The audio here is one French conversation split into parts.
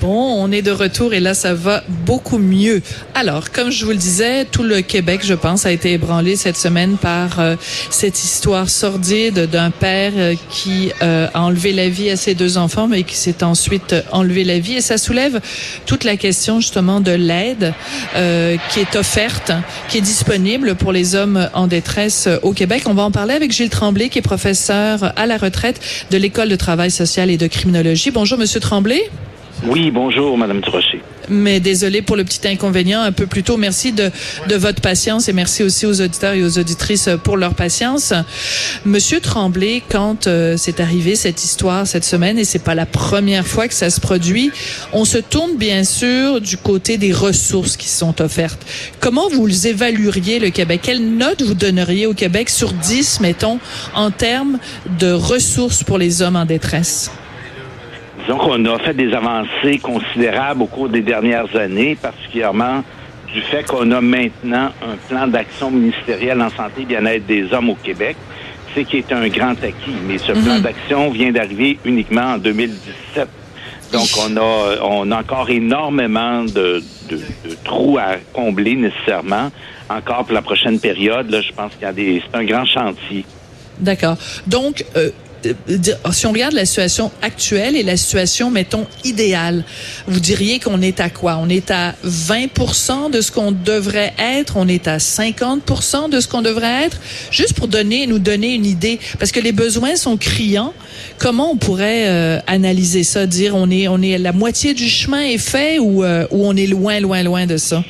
Bon, on est de retour et là, ça va beaucoup mieux. Alors, comme je vous le disais, tout le Québec, je pense, a été ébranlé cette semaine par euh, cette histoire sordide d'un père euh, qui euh, a enlevé la vie à ses deux enfants, mais qui s'est ensuite enlevé la vie. Et ça soulève toute la question justement de l'aide qui est offerte, qui est disponible pour les hommes en détresse au Québec. On va en parler avec Gilles Tremblay, qui est professeur à la retraite de l'École de travail social et de criminologie. Bonjour, Monsieur Tremblay. Oui, bonjour, Madame Durocher. Mais désolé pour le petit inconvénient un peu plus tôt. Merci de, de votre patience et merci aussi aux auditeurs et aux auditrices pour leur patience. Monsieur Tremblay, quand euh, c'est arrivé cette histoire cette semaine, et c'est pas la première fois que ça se produit, on se tourne bien sûr du côté des ressources qui sont offertes. Comment vous évalueriez le Québec? Quelle note vous donneriez au Québec sur 10, mettons, en termes de ressources pour les hommes en détresse? Disons qu'on a fait des avancées considérables au cours des dernières années, particulièrement du fait qu'on a maintenant un plan d'action ministériel en santé et bien-être des hommes au Québec, c'est qui est un grand acquis. Mais ce plan d'action vient d'arriver uniquement en 2017. Donc, on a, on a encore énormément de, de, de trous à combler nécessairement. Encore pour la prochaine période, là, je pense qu'il y a des, c'est un grand chantier. D'accord. Donc, euh, si on regarde la situation actuelle et la situation, mettons, idéale, vous diriez qu'on est à quoi? On est à 20 de ce qu'on devrait être? On est à 50 de ce qu'on devrait être? Juste pour donner, nous donner une idée, parce que les besoins sont criants. Comment on pourrait euh, analyser ça? Dire on est, on est la moitié du chemin est fait ou, euh, ou on est loin, loin, loin de ça?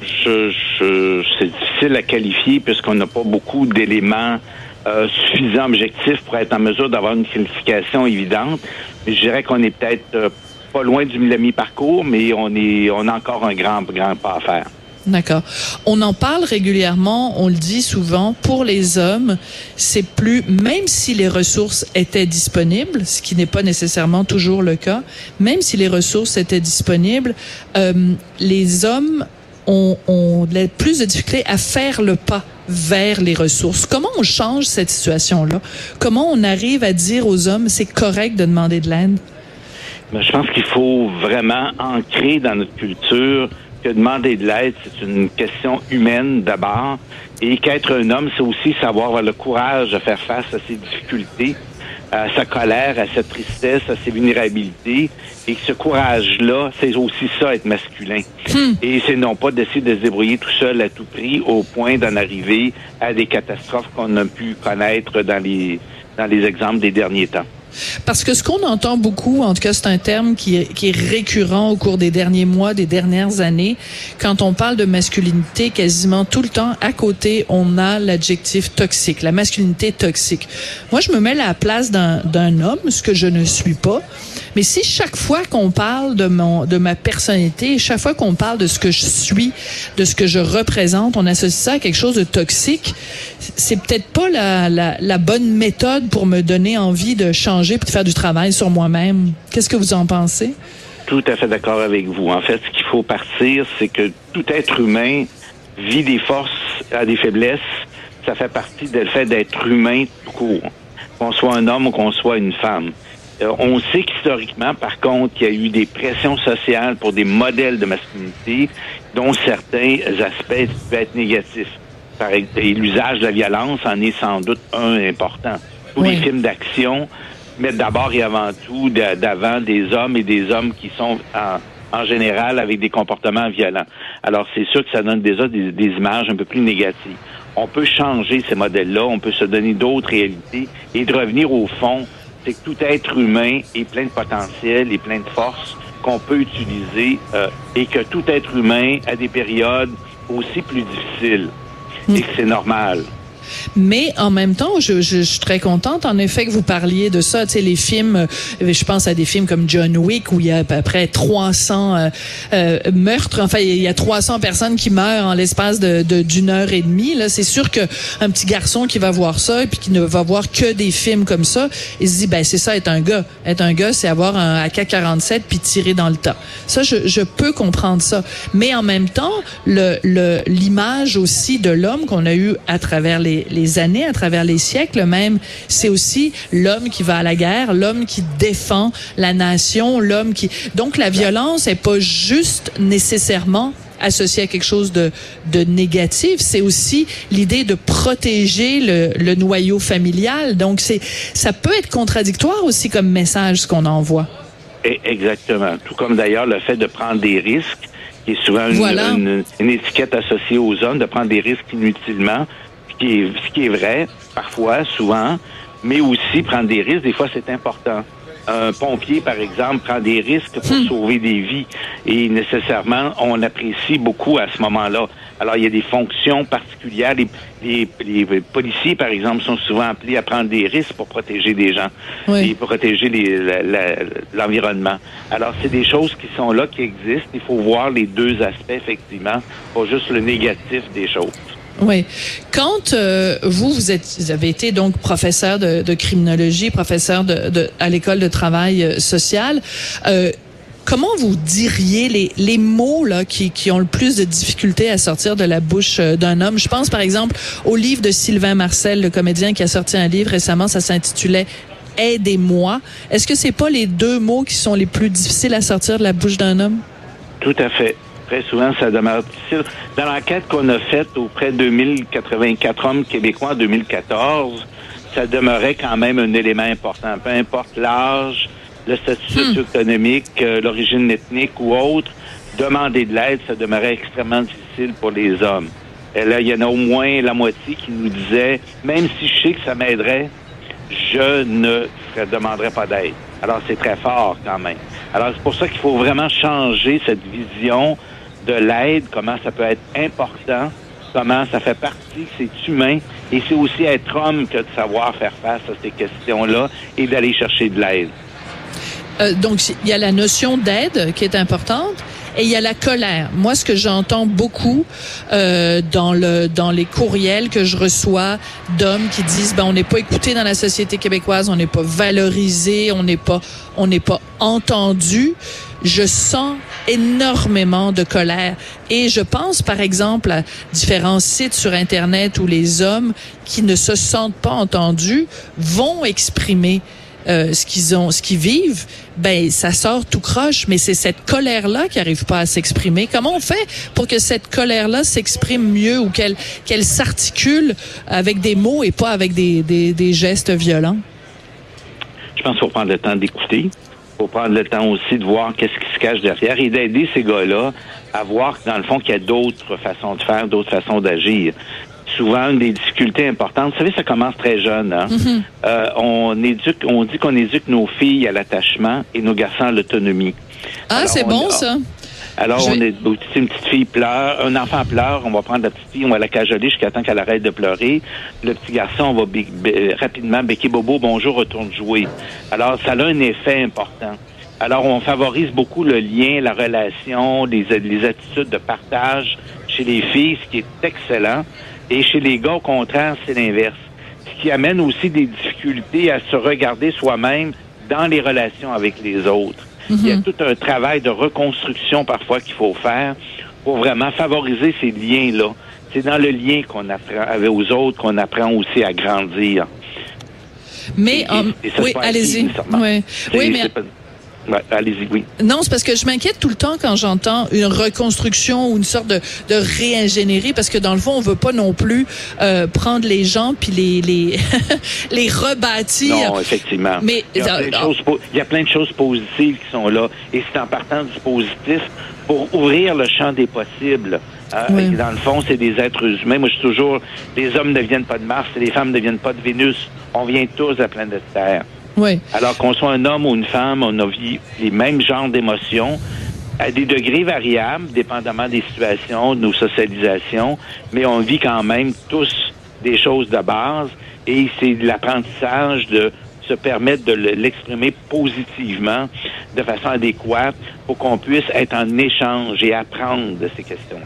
Je, je, c'est difficile à qualifier puisqu'on n'a pas beaucoup d'éléments euh, suffisant objectif pour être en mesure d'avoir une qualification évidente. je dirais qu'on est peut-être euh, pas loin du mi-parcours, mais on est on a encore un grand, grand pas à faire. D'accord. On en parle régulièrement, on le dit souvent, pour les hommes, c'est plus, même si les ressources étaient disponibles, ce qui n'est pas nécessairement toujours le cas, même si les ressources étaient disponibles, euh, les hommes ont, ont plus de difficultés à faire le pas vers les ressources. Comment on change cette situation-là? Comment on arrive à dire aux hommes, c'est correct de demander de l'aide? Ben, je pense qu'il faut vraiment ancrer dans notre culture que demander de l'aide, c'est une question humaine d'abord, et qu'être un homme, c'est aussi savoir avoir le courage de faire face à ses difficultés, à sa colère, à sa tristesse, à ses vulnérabilités, et que ce courage-là, c'est aussi ça, être masculin. Hmm. Et c'est non pas d'essayer de se débrouiller tout seul à tout prix au point d'en arriver à des catastrophes qu'on a pu connaître dans les, dans les exemples des derniers temps. Parce que ce qu'on entend beaucoup, en tout cas c'est un terme qui est, récurrent au cours des derniers mois, des dernières années, quand on parle de masculinité, quasiment tout le temps, à côté, on a l'adjectif toxique, la masculinité toxique. Moi, je me mets à la place d'un homme, ce que je ne suis pas. Mais si chaque fois qu'on parle de mon de ma personnalité, chaque fois qu'on parle de ce que je suis, de ce que je représente, on associe ça à quelque chose de toxique, c'est peut-être pas la bonne méthode pour me donner envie de changer pour de faire du travail sur moi-même. Qu'est-ce que vous en pensez? Tout à fait d'accord avec vous. En fait, ce qu'il faut partir, c'est que tout être humain vit des forces, a des faiblesses. Ça fait partie du fait d'être humain tout court. Qu'on soit un homme ou qu'on soit une femme. Euh, on sait qu'historiquement, par contre, il y a eu des pressions sociales pour des modèles de masculinité dont certains aspects peuvent être négatifs. Par l'usage de la violence en est sans doute un important. Tous les films d'action mettre d'abord et avant tout d'avant des hommes et des hommes qui sont en, général avec des comportements violents. Alors c'est sûr que ça donne déjà des, des images un peu plus négatives. On peut changer ces modèles-là, on peut se donner d'autres réalités et de revenir au fond, c'est que tout être humain est plein de potentiel et plein de force qu'on peut utiliser euh, et que tout être humain a des périodes aussi plus difficiles et que c'est normal. Mais en même temps, je, je, je, suis très contente en effet que vous parliez de ça. Tu sais, les films, euh, je pense à des films comme John Wick où il y a à peu près 300 euh, euh, meurtres. Enfin, il y a 300 personnes qui meurent en l'espace d'une heure et demie. Là, c'est sûr que un petit garçon qui va voir ça et puis qui ne va voir que des films comme ça, il se dit ben c'est ça être un gars. Être un gars, c'est avoir un AK-47 puis tirer dans le tas. Ça, je, je peux comprendre ça. Mais en même temps, le l'image aussi de l'homme qu'on a eu à travers les, les années, à travers les siècles même, c'est aussi l'homme qui va à la guerre, l'homme qui défend la nation, l'homme qui... Donc la violence est pas juste nécessairement associée à quelque chose de, de négatif, c'est aussi l'idée de protéger le, le noyau familial. Donc c'est ça peut être contradictoire aussi comme message ce qu'on envoie. Exactement. Tout comme d'ailleurs le fait de prendre des risques, qui est souvent une, une, étiquette associée aux hommes, de prendre des risques inutilement, ce qui est, ce qui est vrai, parfois, souvent, mais aussi prendre des risques, des fois c'est important un pompier, par exemple, prend des risques pour hmm. sauver des vies. Et nécessairement, on apprécie beaucoup à ce moment-là. Alors, il y a des fonctions particulières. Les, les, policiers, par exemple, sont souvent appelés à prendre des risques pour protéger des gens et protéger l'environnement. Alors, c'est des choses qui sont là, qui existent. Il faut voir les deux aspects, effectivement, pas juste le négatif des choses. Oui. Quand euh, vous, vous, êtes, vous avez été donc professeur de, de criminologie, professeur de, de à l'école de travail euh, social, euh, comment vous diriez les, les mots là qui, qui ont le plus de difficultés à sortir de la bouche euh, d'un homme? Je pense par exemple au livre de Sylvain Marcel, le comédien qui a sorti un livre récemment, ça s'intitulait Aidez-moi. Est-ce que c'est pas les deux mots qui sont les plus difficiles à sortir de la bouche d'un homme? Tout à fait. Très souvent, ça demeure difficile. Dans l'enquête qu'on a faite auprès de 2084 hommes québécois en 2014, ça demeurait quand même un élément important. Peu importe l'âge, le statut hmm. socio-économique, euh, l'origine ethnique ou autre, demander de l'aide, ça demeurait extrêmement difficile pour les hommes. Et là, il y en a au moins la moitié qui nous disait, même si je sais que ça m'aiderait, je ne demanderai pas d'aide. Alors, c'est très fort quand même. Alors, c'est pour ça qu'il faut vraiment changer cette vision de l'aide, comment ça peut être important, comment ça fait partie, c'est humain, et c'est aussi être homme que de savoir faire face à ces questions-là et d'aller chercher de l'aide. Euh, donc, il y a la notion d'aide qui est importante. Et il y a la colère. Moi, ce que j'entends beaucoup euh, dans le dans les courriels que je reçois d'hommes qui disent ben on n'est pas écouté dans la société québécoise, on n'est pas valorisé, on n'est pas on n'est pas entendu je sens énormément de colère. Et je pense, par exemple, à différents sites sur Internet où les hommes qui ne se sentent pas entendus vont exprimer euh, ce qu'ils ont, ce qu'ils vivent, ben ça sort tout croche. Mais c'est cette colère-là qui arrive pas à s'exprimer. Comment on fait pour que cette colère-là s'exprime mieux ou qu'elle s'articule avec des mots et pas avec des, gestes violents? Je pense qu'il faut prendre le temps d'écouter faut prendre le temps aussi de voir qu'est-ce qui se cache derrière et d'aider ces gars-là à voir dans le fond qu'il y a d'autres façons de faire, d'autres façons d'agir. Souvent, une des difficultés importantes, vous savez, ça commence très jeune. Hein? Mm-hmm. euh, on éduque, on dit qu'on éduque nos filles à l'attachement et nos garçons à l'autonomie. Ah, c'est bon ça. Alors, on est, si une petite fille pleure, un enfant pleure, on va prendre la petite fille, on va la cajoler jusqu'à temps qu'elle arrête de pleurer. Le petit garçon, on va rapidement béquer bobo, bonjour, retourne jouer. Alors, ça a un effet important. Alors, on favorise beaucoup le lien, la relation, les, les attitudes de partage chez les filles, ce qui est excellent. Et chez les gars, au contraire, c'est l'inverse. Ce qui amène aussi des difficultés à se regarder soi-même dans les relations avec les autres. Il y a mhm. tout un travail de reconstruction parfois qu'il faut faire pour vraiment favoriser ces liens-là. C'est dans le lien qu'on apprend avec aux autres qu'on apprend aussi à grandir. Mais oui, allez-y. Oui, oui mais allez-y, oui. Non, c'est parce que je m'inquiète tout le temps quand j'entends une reconstruction ou une sorte de, de réingénierie, parce que dans le fond, on veut pas non plus euh, prendre les gens puis les les, les rebâtir. Non, effectivement. Mais il y, a plein de choses, il y a plein de choses positives qui sont là, et c'est en partant du positif pour ouvrir le champ des possibles. Hein, Dans le fond, c'est des êtres humains. Moi, je suis toujours, les hommes ne viennent pas de Mars et les femmes ne viennent pas de Vénus. On vient tous de la planète Terre. Oui. Alors qu'on soit un homme ou une femme, on a les mêmes genres d'émotions à des degrés variables, dépendamment des situations, de nos socialisations, mais on vit quand même tous des choses de base et c'est l'apprentissage de se permettre de l'exprimer positivement, de façon adéquate, pour qu'on puisse être en échange et apprendre de ces questions.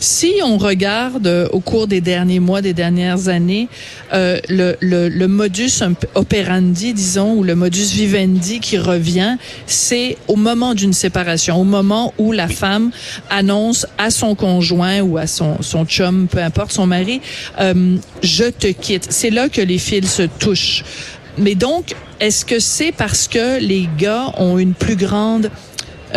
Si on regarde euh, au cours des derniers mois, des dernières années, euh, le, le, le, modus operandi, disons, ou le modus vivendi qui revient, c'est au moment d'une séparation, au moment où la femme annonce à son conjoint ou à son, son chum, peu importe, son mari, euh, je te quitte. C'est là que les fils se touchent. Mais donc, est-ce que c'est parce que les gars ont une plus grande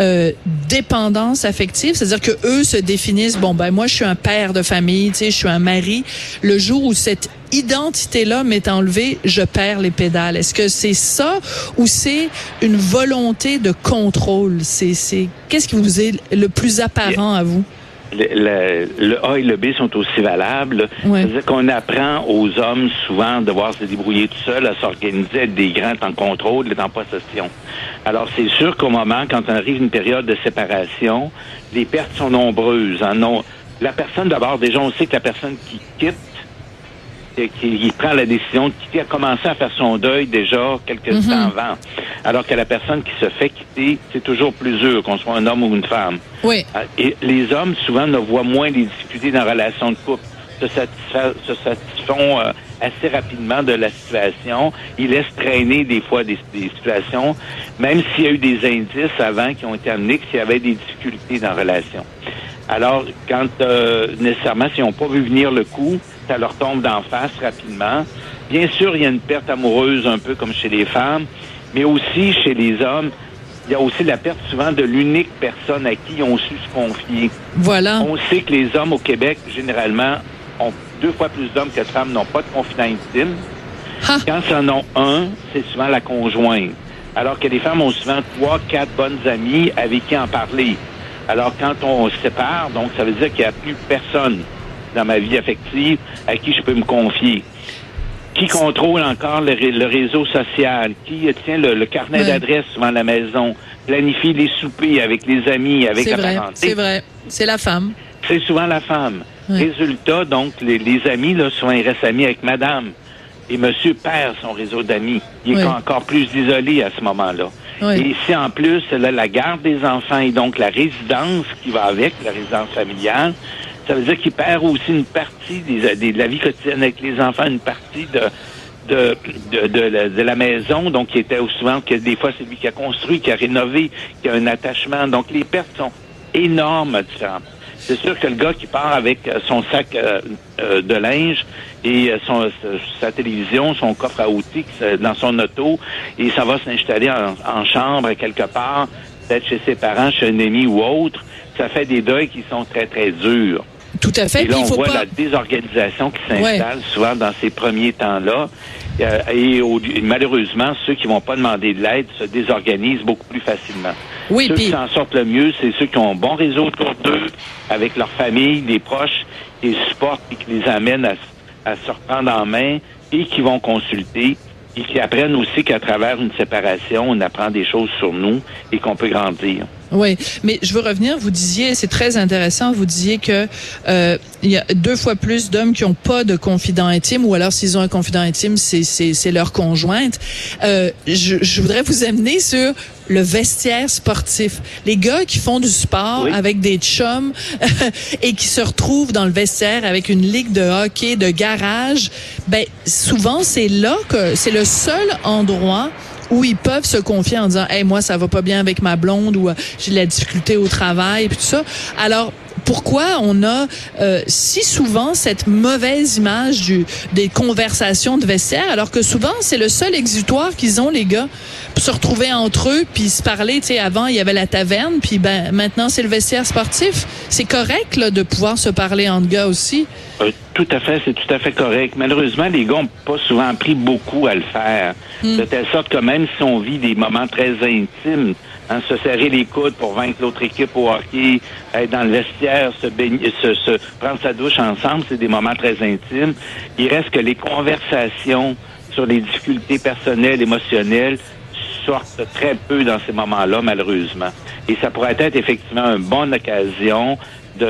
euh, dépendance affective, c'est-à-dire que eux se définissent bon ben moi je suis un père de famille, tu sais, je suis un mari. Le jour où cette identité-là m'est enlevée, je perds les pédales. Est-ce que c'est ça ou c'est une volonté de contrôle? C'est c'est qu'est-ce qui vous est le plus apparent à vous? Le, le, A et le B sont aussi valables. C'est-à-dire qu'on apprend aux hommes souvent de devoir se débrouiller tout seul, à s'organiser, être des grands en contrôle et en possession. Alors, c'est sûr qu'au moment, quand on arrive une période de séparation, les pertes sont nombreuses. Hein. Non, la personne, d'abord, déjà, on sait que la personne qui quitte qui prend la décision de quitter, a commencé à faire son deuil déjà quelques mhm. temps avant. Alors que la personne qui se fait quitter, c'est toujours plus dur, qu'on soit un homme ou une femme. Oui. Euh, et les hommes, souvent, ne voient moins les difficultés dans la relation de couple, se, se satisfont euh, assez rapidement de la situation. Ils laissent traîner des fois des, situations, même s'il y a eu des indices avant qui ont été amenés qu'il y avait des difficultés dans la relation. Alors, quand euh, nécessairement, s'ils n'ont pas vu venir le coup, ça leur tombe d'en face rapidement. Bien sûr, il y a une perte amoureuse un peu comme chez les femmes, mais aussi chez les hommes, il y a aussi la perte souvent de l'unique personne à qui ils ont su se confier. Voilà. On sait que les hommes au Québec, généralement, ont deux fois plus d'hommes que de femmes n'ont pas de confident intime. Quand ils en ont un, c'est souvent la conjointe. Alors que les femmes ont souvent trois, quatre bonnes amies avec qui en parler. Alors quand on se sépare, donc ça veut dire qu'il n'y a plus personne dans ma vie affective à qui je peux me confier. Qui contrôle encore le, réseau social? Qui tient le, carnet d'adresse devant la maison? Planifie les soupers avec les amis, avec la vrai, C'est vrai, c'est la femme. C'est souvent la femme. Résultat, donc, les, amis, là, souvent, ils restent amis avec madame. Et monsieur perd son réseau d'amis. Il est encore plus isolé à ce moment-là. Et si en plus, la garde des enfants et donc la résidence qui va avec, la résidence familiale, ça veut dire qu'il perd aussi une partie des, de la vie quotidienne avec les enfants, une partie de, de, de, la, de, la, maison, donc qui était souvent que des fois c'est lui qui a construit, qui a rénové, qui a un attachement. Donc les pertes sont énormes différentes. C'est sûr que le gars qui part avec euh, son sac euh, euh, de linge et son, sa télévision, son coffre à outils dans son auto, et ça va s'installer en, en, chambre quelque part, peut-être chez ses parents, chez un ami ou autre, ça fait des deuils qui sont très, très durs. Tout à fait. Et là, on voit la désorganisation qui s'installe souvent dans ces premiers temps-là. Euh, et, malheureusement, ceux qui vont pas demander de l'aide se désorganisent beaucoup plus facilement. Oui, ceux qui s'en sortent le mieux, c'est ceux qui ont un bon réseau autour d'eux, avec leur famille, des proches, qui les supportent et qui les amènent à, à se reprendre en main et qui vont consulter et qui apprennent aussi qu'à travers une séparation, on apprend des choses sur nous et qu'on peut grandir. Oui, mais je veux revenir. Vous disiez, c'est très intéressant. Vous disiez que euh, il y a deux fois plus d'hommes qui ont pas de confident intime, ou alors s'ils ont un confident intime, c'est c'est leur conjointe. Euh, je, je voudrais vous amener sur le vestiaire sportif. Les gars qui font du sport avec des chums et qui se retrouvent dans le vestiaire avec une ligue de hockey de garage, ben souvent c'est là que c'est le seul endroit où ils peuvent se confier en disant hey moi ça va pas bien avec ma blonde ou euh, j'ai de la difficulté au travail et tout ça. Alors pourquoi on a euh, si souvent cette mauvaise image du, des conversations de vestiaire, alors que souvent c'est le seul exutoire qu'ils ont les gars pour se retrouver entre eux puis se parler. Tu sais, avant il y avait la taverne, puis ben maintenant c'est le vestiaire sportif. C'est correct là, de pouvoir se parler entre gars aussi? Euh, tout à fait, c'est tout à fait correct. Malheureusement, les gars n'ont pas souvent appris beaucoup à le faire. Hmm. De telle sorte que même si on vit des moments très intimes, hein, se serrer les coudes pour vaincre l'autre équipe au hockey, être dans le vestiaire, se, baigner, se, se prendre sa douche ensemble, c'est des moments très intimes. Il reste que les conversations sur les difficultés personnelles, émotionnelles, sortent très peu dans ces moments-là, malheureusement. Et ça pourrait être effectivement une bonne occasion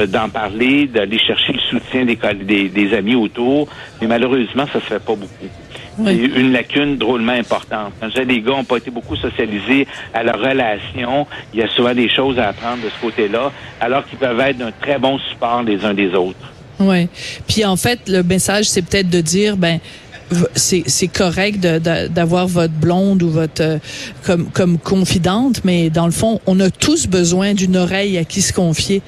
d'en parler, d'aller chercher le soutien des, des, amis autour, mais malheureusement, ça se fait pas beaucoup. C'est une lacune drôlement importante. Quand les gars n'ont pas été beaucoup socialisés à leur relation, il y a souvent des choses à apprendre de ce côté-là, alors qu'ils peuvent être d'un très bon support les uns des autres. Oui. Puis en fait, le message, c'est peut-être de dire, ben, c'est correct d'avoir votre blonde ou votre euh, comme comme confidente, mais dans le fond, on a tous besoin d'une oreille à qui se confier.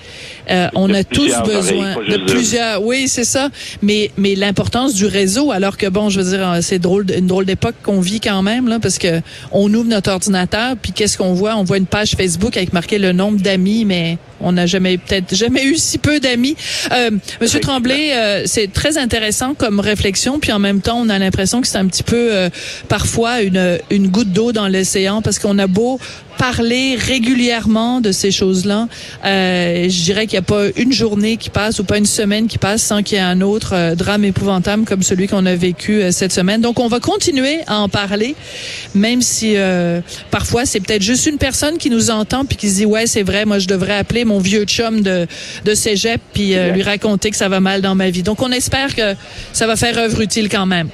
Euh, on a tous besoin de plusieurs. Oui, c'est ça. Mais mais l'importance du réseau, alors que bon, je veux dire, c'est drôle, une drôle d'époque qu'on vit quand même là, parce que on ouvre notre ordinateur, puis qu'est-ce qu'on voit? On voit une page Facebook avec marqué le nombre d'amis, mais on n'a jamais peut-être jamais eu si peu d'amis. Euh, Monsieur Tremblay, euh, c'est très intéressant comme réflexion, puis en même temps, on a l'impression que c'est un petit peu euh, parfois une, une goutte d'eau dans l'océan parce qu'on a beau parler régulièrement de ces choses-là. Euh, je dirais qu'il n'y a pas une journée qui passe ou pas une semaine qui passe sans qu'il y ait un autre euh, drame épouvantable comme celui qu'on a vécu euh, cette semaine. Donc, on va continuer à en parler, même si euh, parfois c'est peut-être juste une personne qui nous entend puis qui se dit ouais c'est vrai, moi je devrais appeler mon vieux chum de de cégep puis lui raconter que ça va mal dans ma vie. Donc, on espère que ça va faire œuvre utile quand même.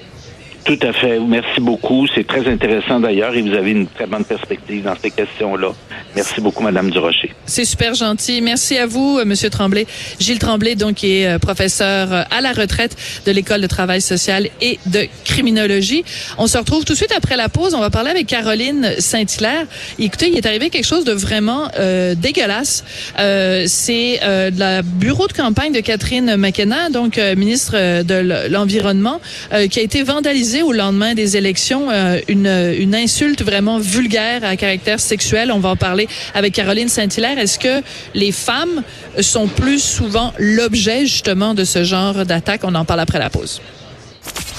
Tout à fait. Merci beaucoup. C'est très intéressant d'ailleurs et vous avez une très bonne perspective dans ces questions-là. Merci beaucoup, Madame Durocher. C'est super gentil. Merci à vous, euh, Monsieur Tremblay. Gilles Tremblay, donc, est euh, professeur euh, à la retraite de l'École de travail social et de criminologie. On se retrouve tout de suite après la pause. On va parler avec Caroline Saint-Hilaire. Écoutez, il est arrivé quelque chose de vraiment euh, dégueulasse. Euh, C'est euh, le bureau de campagne de Catherine McKenna, donc ministre de l'Environnement, qui a été vandalisé au lendemain des élections euh, une, une insulte vraiment vulgaire à caractère sexuel. On va en parler avec Caroline Saint-Hilaire. Est-ce que les femmes sont plus souvent l'objet justement de ce genre d'attaque? On en parle après la pause.